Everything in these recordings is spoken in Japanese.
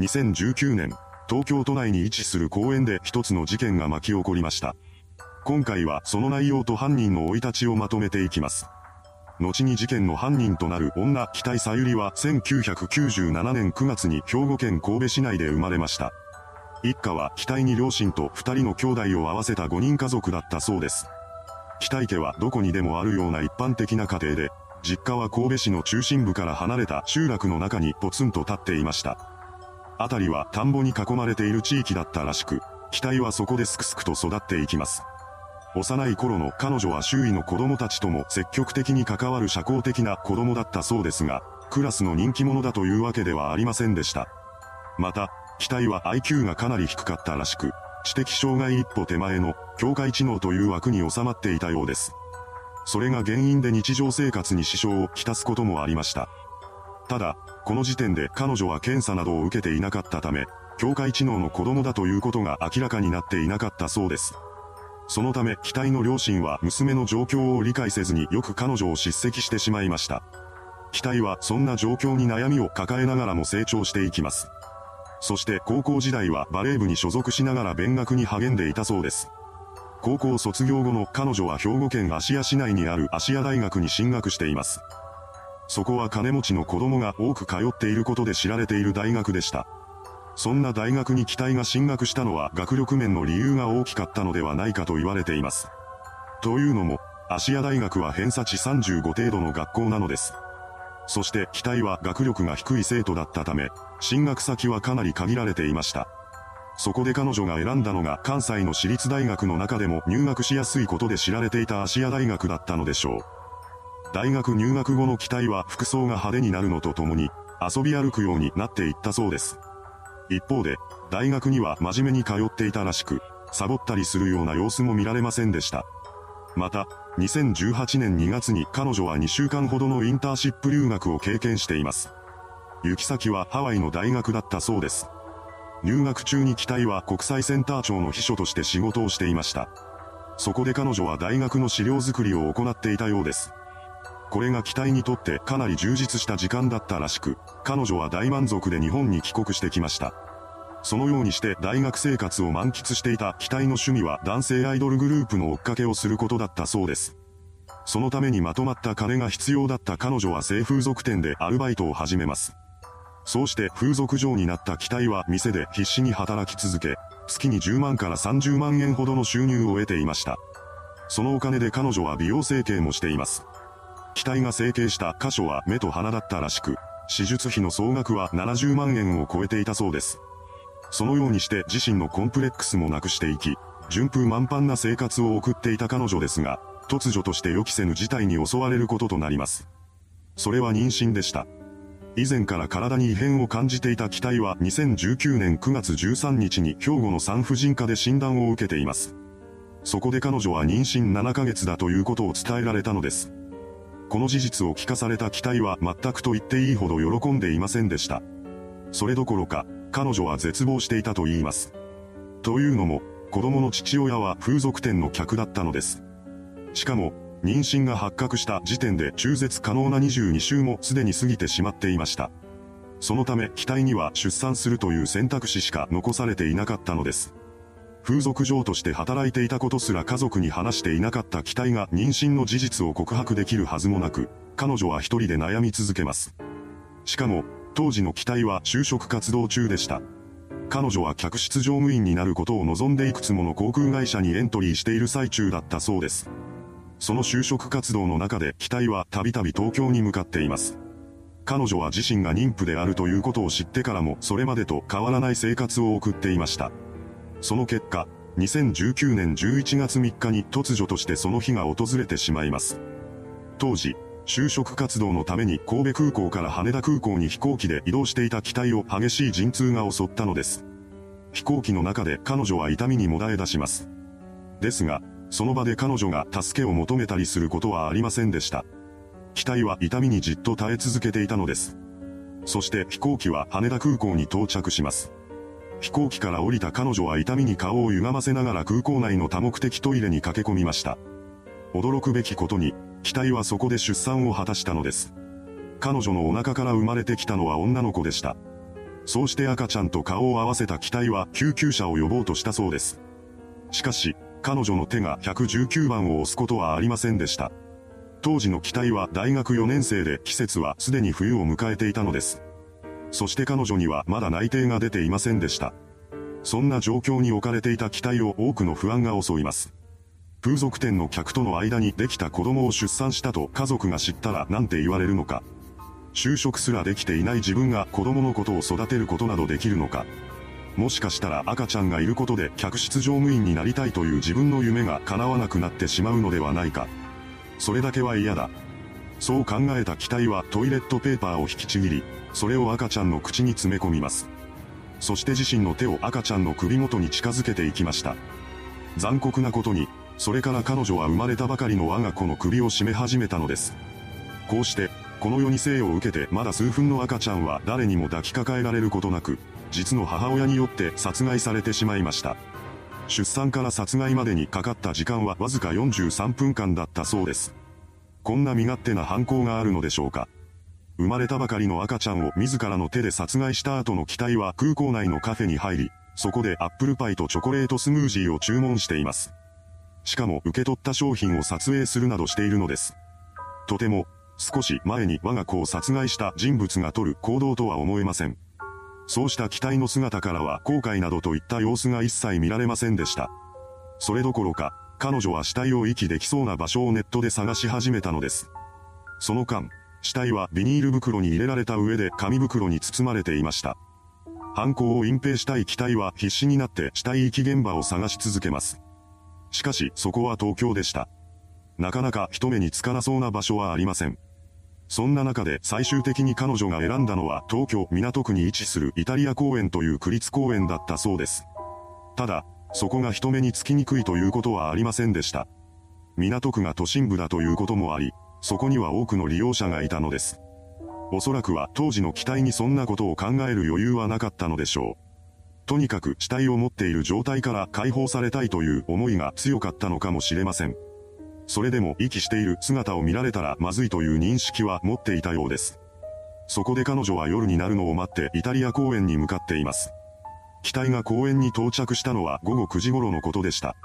2019年、東京都内に位置する公園で一つの事件が巻き起こりました。今回はその内容と犯人の生い立ちをまとめていきます。後に事件の犯人となる女、北井さゆりは1997年9月に兵庫県神戸市内で生まれました。一家は北井に両親と二人の兄弟を合わせた5人家族だったそうです。北井家はどこにでもあるような一般的な家庭で、実家は神戸市の中心部から離れた集落の中にポツンと立っていました。辺りは田んぼに囲まれている地域だったらしく、北井はそこですくすくと育っていきます。幼い頃の彼女は周囲の子供たちとも積極的に関わる社交的な子供だったそうですが、クラスの人気者だというわけではありませんでした。また、機体は IQ がかなり低かったらしく、知的障害一歩手前の境界知能という枠に収まっていたようです。それが原因で日常生活に支障をきたすこともありました。ただ、この時点で彼女は検査などを受けていなかったため、境界知能の子供だということが明らかになっていなかったそうです。そのため、期待の両親は娘の状況を理解せずによく彼女を叱責してしまいました。期待はそんな状況に悩みを抱えながらも成長していきます。そして高校時代はバレー部に所属しながら勉学に励んでいたそうです。高校卒業後の彼女は兵庫県芦屋市内にある芦屋大学に進学しています。そこは金持ちの子供が多く通っていることで知られている大学でした。そんな大学に期待が進学したのは学力面の理由が大きかったのではないかと言われています。というのも、芦屋大学は偏差値35程度の学校なのです。そして期待は学力が低い生徒だったため、進学先はかなり限られていました。そこで彼女が選んだのが関西の私立大学の中でも入学しやすいことで知られていた芦屋大学だったのでしょう。大学入学後の期待は服装が派手になるのとともに、遊び歩くようになっていったそうです。一方で、大学には真面目に通っていたらしく、サボったりするような様子も見られませんでした。また、2018年2月に彼女は2週間ほどのインターシップ留学を経験しています。行き先はハワイの大学だったそうです。入学中に期待は国際センター長の秘書として仕事をしていました。そこで彼女は大学の資料作りを行っていたようです。これが期待にとってかなり充実した時間だったらしく、彼女は大満足で日本に帰国してきました。そのようにして大学生活を満喫していた期待の趣味は男性アイドルグループの追っかけをすることだったそうです。そのためにまとまった金が必要だった彼女は性風俗店でアルバイトを始めます。そうして風俗嬢になった期待は店で必死に働き続け、月に10万から30万円ほどの収入を得ていました。そのお金で彼女は美容整形もしています。期待が整形した箇所は目と鼻だったらしく、手術費の総額は70万円を超えていたそうです。そのようにして自身のコンプレックスもなくしていき、順風満帆な生活を送っていた彼女ですが、突如として予期せぬ事態に襲われることとなります。それは妊娠でした。以前から体に異変を感じていた機体は2019年9月13日に兵庫の産婦人科で診断を受けています。そこで彼女は妊娠7ヶ月だということを伝えられたのです。この事実を聞かされた機体は全くと言っていいほど喜んでいませんでした。それどころか、彼女は絶望していたと言います。というのも、子供の父親は風俗店の客だったのです。しかも、妊娠が発覚した時点で中絶可能な22週もすでに過ぎてしまっていました。そのため、機体には出産するという選択肢しか残されていなかったのです。風俗嬢として働いていたことすら家族に話していなかった機体が妊娠の事実を告白できるはずもなく、彼女は一人で悩み続けます。しかも、当時の機体は就職活動中でした。彼女は客室乗務員になることを望んでいくつもの航空会社にエントリーしている最中だったそうです。その就職活動の中で機体はたびたび東京に向かっています。彼女は自身が妊婦であるということを知ってからもそれまでと変わらない生活を送っていました。その結果、2019年11月3日に突如としてその日が訪れてしまいます。当時、就職活動のために神戸空港から羽田空港に飛行機で移動していた機体を激しい陣痛が襲ったのです。飛行機の中で彼女は痛みにもだえ出します。ですが、その場で彼女が助けを求めたりすることはありませんでした。機体は痛みにじっと耐え続けていたのです。そして飛行機は羽田空港に到着します。飛行機から降りた彼女は痛みに顔を歪ませながら空港内の多目的トイレに駆け込みました。驚くべきことに、機体はそこで出産を果たしたのです。彼女のお腹から生まれてきたのは女の子でした。そうして赤ちゃんと顔を合わせた機体は救急車を呼ぼうとしたそうです。しかし、彼女の手が119番を押すことはありませんでした。当時の機体は大学4年生で季節はすでに冬を迎えていたのです。そして彼女にはまだ内定が出ていませんでした。そんな状況に置かれていた機体を多くの不安が襲います。風俗店の客との間にできた子供を出産したと家族が知ったら何て言われるのか。就職すらできていない自分が子供のことを育てることなどできるのか。もしかしたら赤ちゃんがいることで客室乗務員になりたいという自分の夢が叶わなくなってしまうのではないか。それだけは嫌だ。そう考えた機体はトイレットペーパーを引きちぎり、それを赤ちゃんの口に詰め込みます。そして自身の手を赤ちゃんの首元に近づけていきました。残酷なことに、それから彼女は生まれたばかりの我が子の首を絞め始めたのです。こうして、この世に生を受けてまだ数分の赤ちゃんは誰にも抱きかかえられることなく、実の母親によって殺害されてしまいました。出産から殺害までにかかった時間はわずか43分間だったそうです。こんな身勝手な犯行があるのでしょうか。生まれたばかりの赤ちゃんを自らの手で殺害した後の機体は空港内のカフェに入り、そこでアップルパイとチョコレートスムージーを注文しています。しかも受け取った商品を撮影するなどしているのです。とても、少し前に我が子を殺害した人物が取る行動とは思えません。そうした機体の姿からは後悔などといった様子が一切見られませんでした。それどころか、彼女は死体を遺棄できそうな場所をネットで探し始めたのです。その間、死体はビニール袋に入れられた上で紙袋に包まれていました。犯行を隠蔽したい機体は必死になって死体遺棄現場を探し続けます。しかし、そこは東京でした。なかなか人目につかなそうな場所はありません。そんな中で最終的に彼女が選んだのは東京港区に位置するイタリア公園という区立公園だったそうです。ただ、そこが人目につきにくいということはありませんでした。港区が都心部だということもあり、そこには多くの利用者がいたのです。おそらくは当時の機体にそんなことを考える余裕はなかったのでしょう。とにかく死体を持っている状態から解放されたいという思いが強かったのかもしれません。それでも息している姿を見られたらまずいという認識は持っていたようです。そこで彼女は夜になるのを待ってイタリア公園に向かっています。機体が公園に到着したのは午後9時頃のことでした。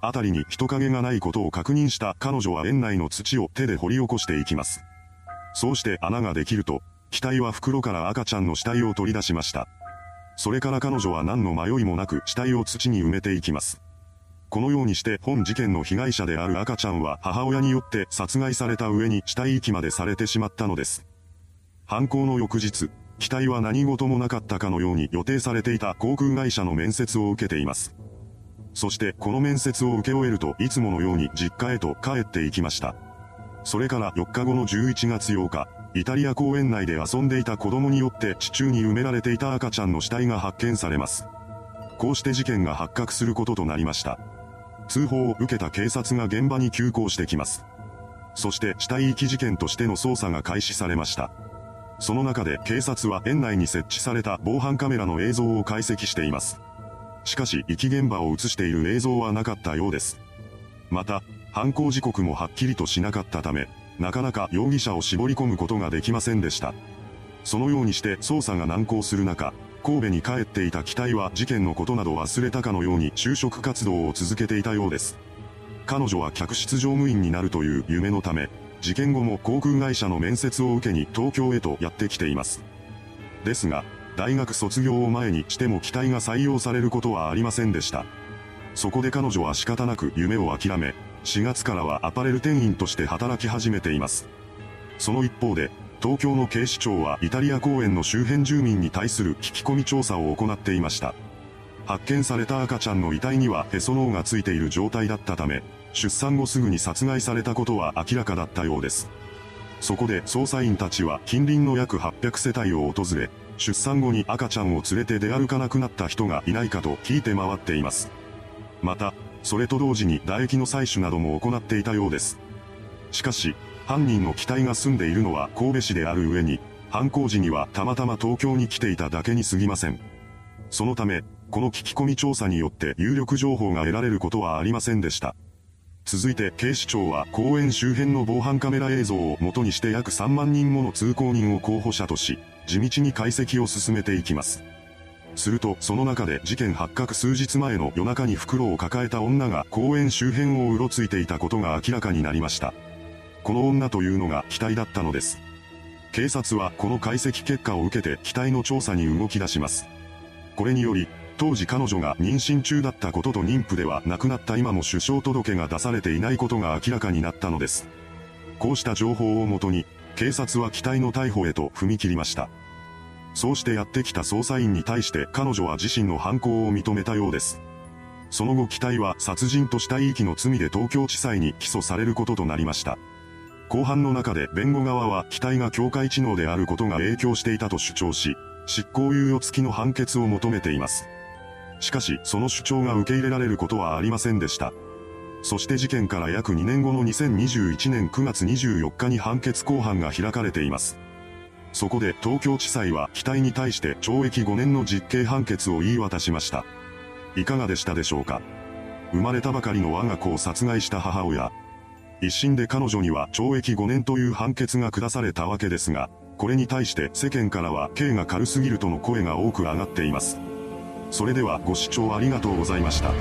辺りに人影がないことを確認した彼女は園内の土を手で掘り起こしていきます。そうして穴ができると、機体は袋から赤ちゃんの死体を取り出しました。それから彼女は何の迷いもなく死体を土に埋めていきます。このようにして本事件の被害者である赤ちゃんは母親によって殺害された上に死体遺棄までされてしまったのです。犯行の翌日、機体は何事もなかったかのように予定されていた航空会社の面接を受けています。そしてこの面接を受け終えるといつものように実家へと帰っていきました。それから4日後の11月8日、イタリア公園内で遊んでいた子供によって地中に埋められていた赤ちゃんの死体が発見されます。こうして事件が発覚することとなりました。通報を受けた警察が現場に急行してきます。そして死体遺棄事件としての捜査が開始されました。その中で警察は園内に設置された防犯カメラの映像を解析しています。しかし遺棄現場を映している映像はなかったようです。また、犯行時刻もはっきりとしなかったため、なかなか容疑者を絞り込むことができませんでした。そのようにして捜査が難航する中、神戸に帰っていた機体は事件のことなど忘れたかのように就職活動を続けていたようです。彼女は客室乗務員になるという夢のため、事件後も航空会社の面接を受けに東京へとやってきています。ですが、大学卒業を前にしても機体が採用されることはありませんでした。そこで彼女は仕方なく夢を諦め、4月からはアパレル店員として働き始めています。その一方で、東京の警視庁はイタリア公園の周辺住民に対する聞き込み調査を行っていました。発見された赤ちゃんの遺体にはへその緒がついている状態だったため、出産後すぐに殺害されたことは明らかだったようです。そこで捜査員たちは近隣の約800世帯を訪れ、出産後に赤ちゃんを連れて出歩かなくなった人がいないかと聞いて回っています。また、それと同時に唾液の採取なども行っていたようです。しかし、犯人の機体が住んでいるのは神戸市である上に、犯行時にはたまたま東京に来ていただけに過ぎません。そのため、この聞き込み調査によって有力情報が得られることはありませんでした。続いて警視庁は公園周辺の防犯カメラ映像を元にして約3万人もの通行人を候補者とし、地道に解析を進めていきます。すると、その中で事件発覚数日前の夜中に袋を抱えた女が公園周辺をうろついていたことが明らかになりました。この女というのが機体だったのです。警察はこの解析結果を受けて機体の調査に動き出します。これにより、当時彼女が妊娠中だったことと妊婦では亡くなった今も首相届が出されていないことが明らかになったのです。こうした情報をもとに、警察は機体の逮捕へと踏み切りました。そうしてやってきた捜査員に対して彼女は自身の犯行を認めたようです。その後機体は殺人と死体遺棄の罪で東京地裁に起訴されることとなりました。後半の中で弁護側は機体が境界知能であることが影響していたと主張し、執行猶予付きの判決を求めています。しかし、その主張が受け入れられることはありませんでした。そして事件から約2年後の2021年9月24日に判決公判が開かれています。そこで東京地裁は機体に対して懲役5年の実刑判決を言い渡しました。いかがでしたでしょうか生まれたばかりの我が子を殺害した母親。一審で彼女には懲役5年という判決が下されたわけですが、これに対して世間からは刑が軽すぎるとの声が多く上がっています。それではご視聴ありがとうございました。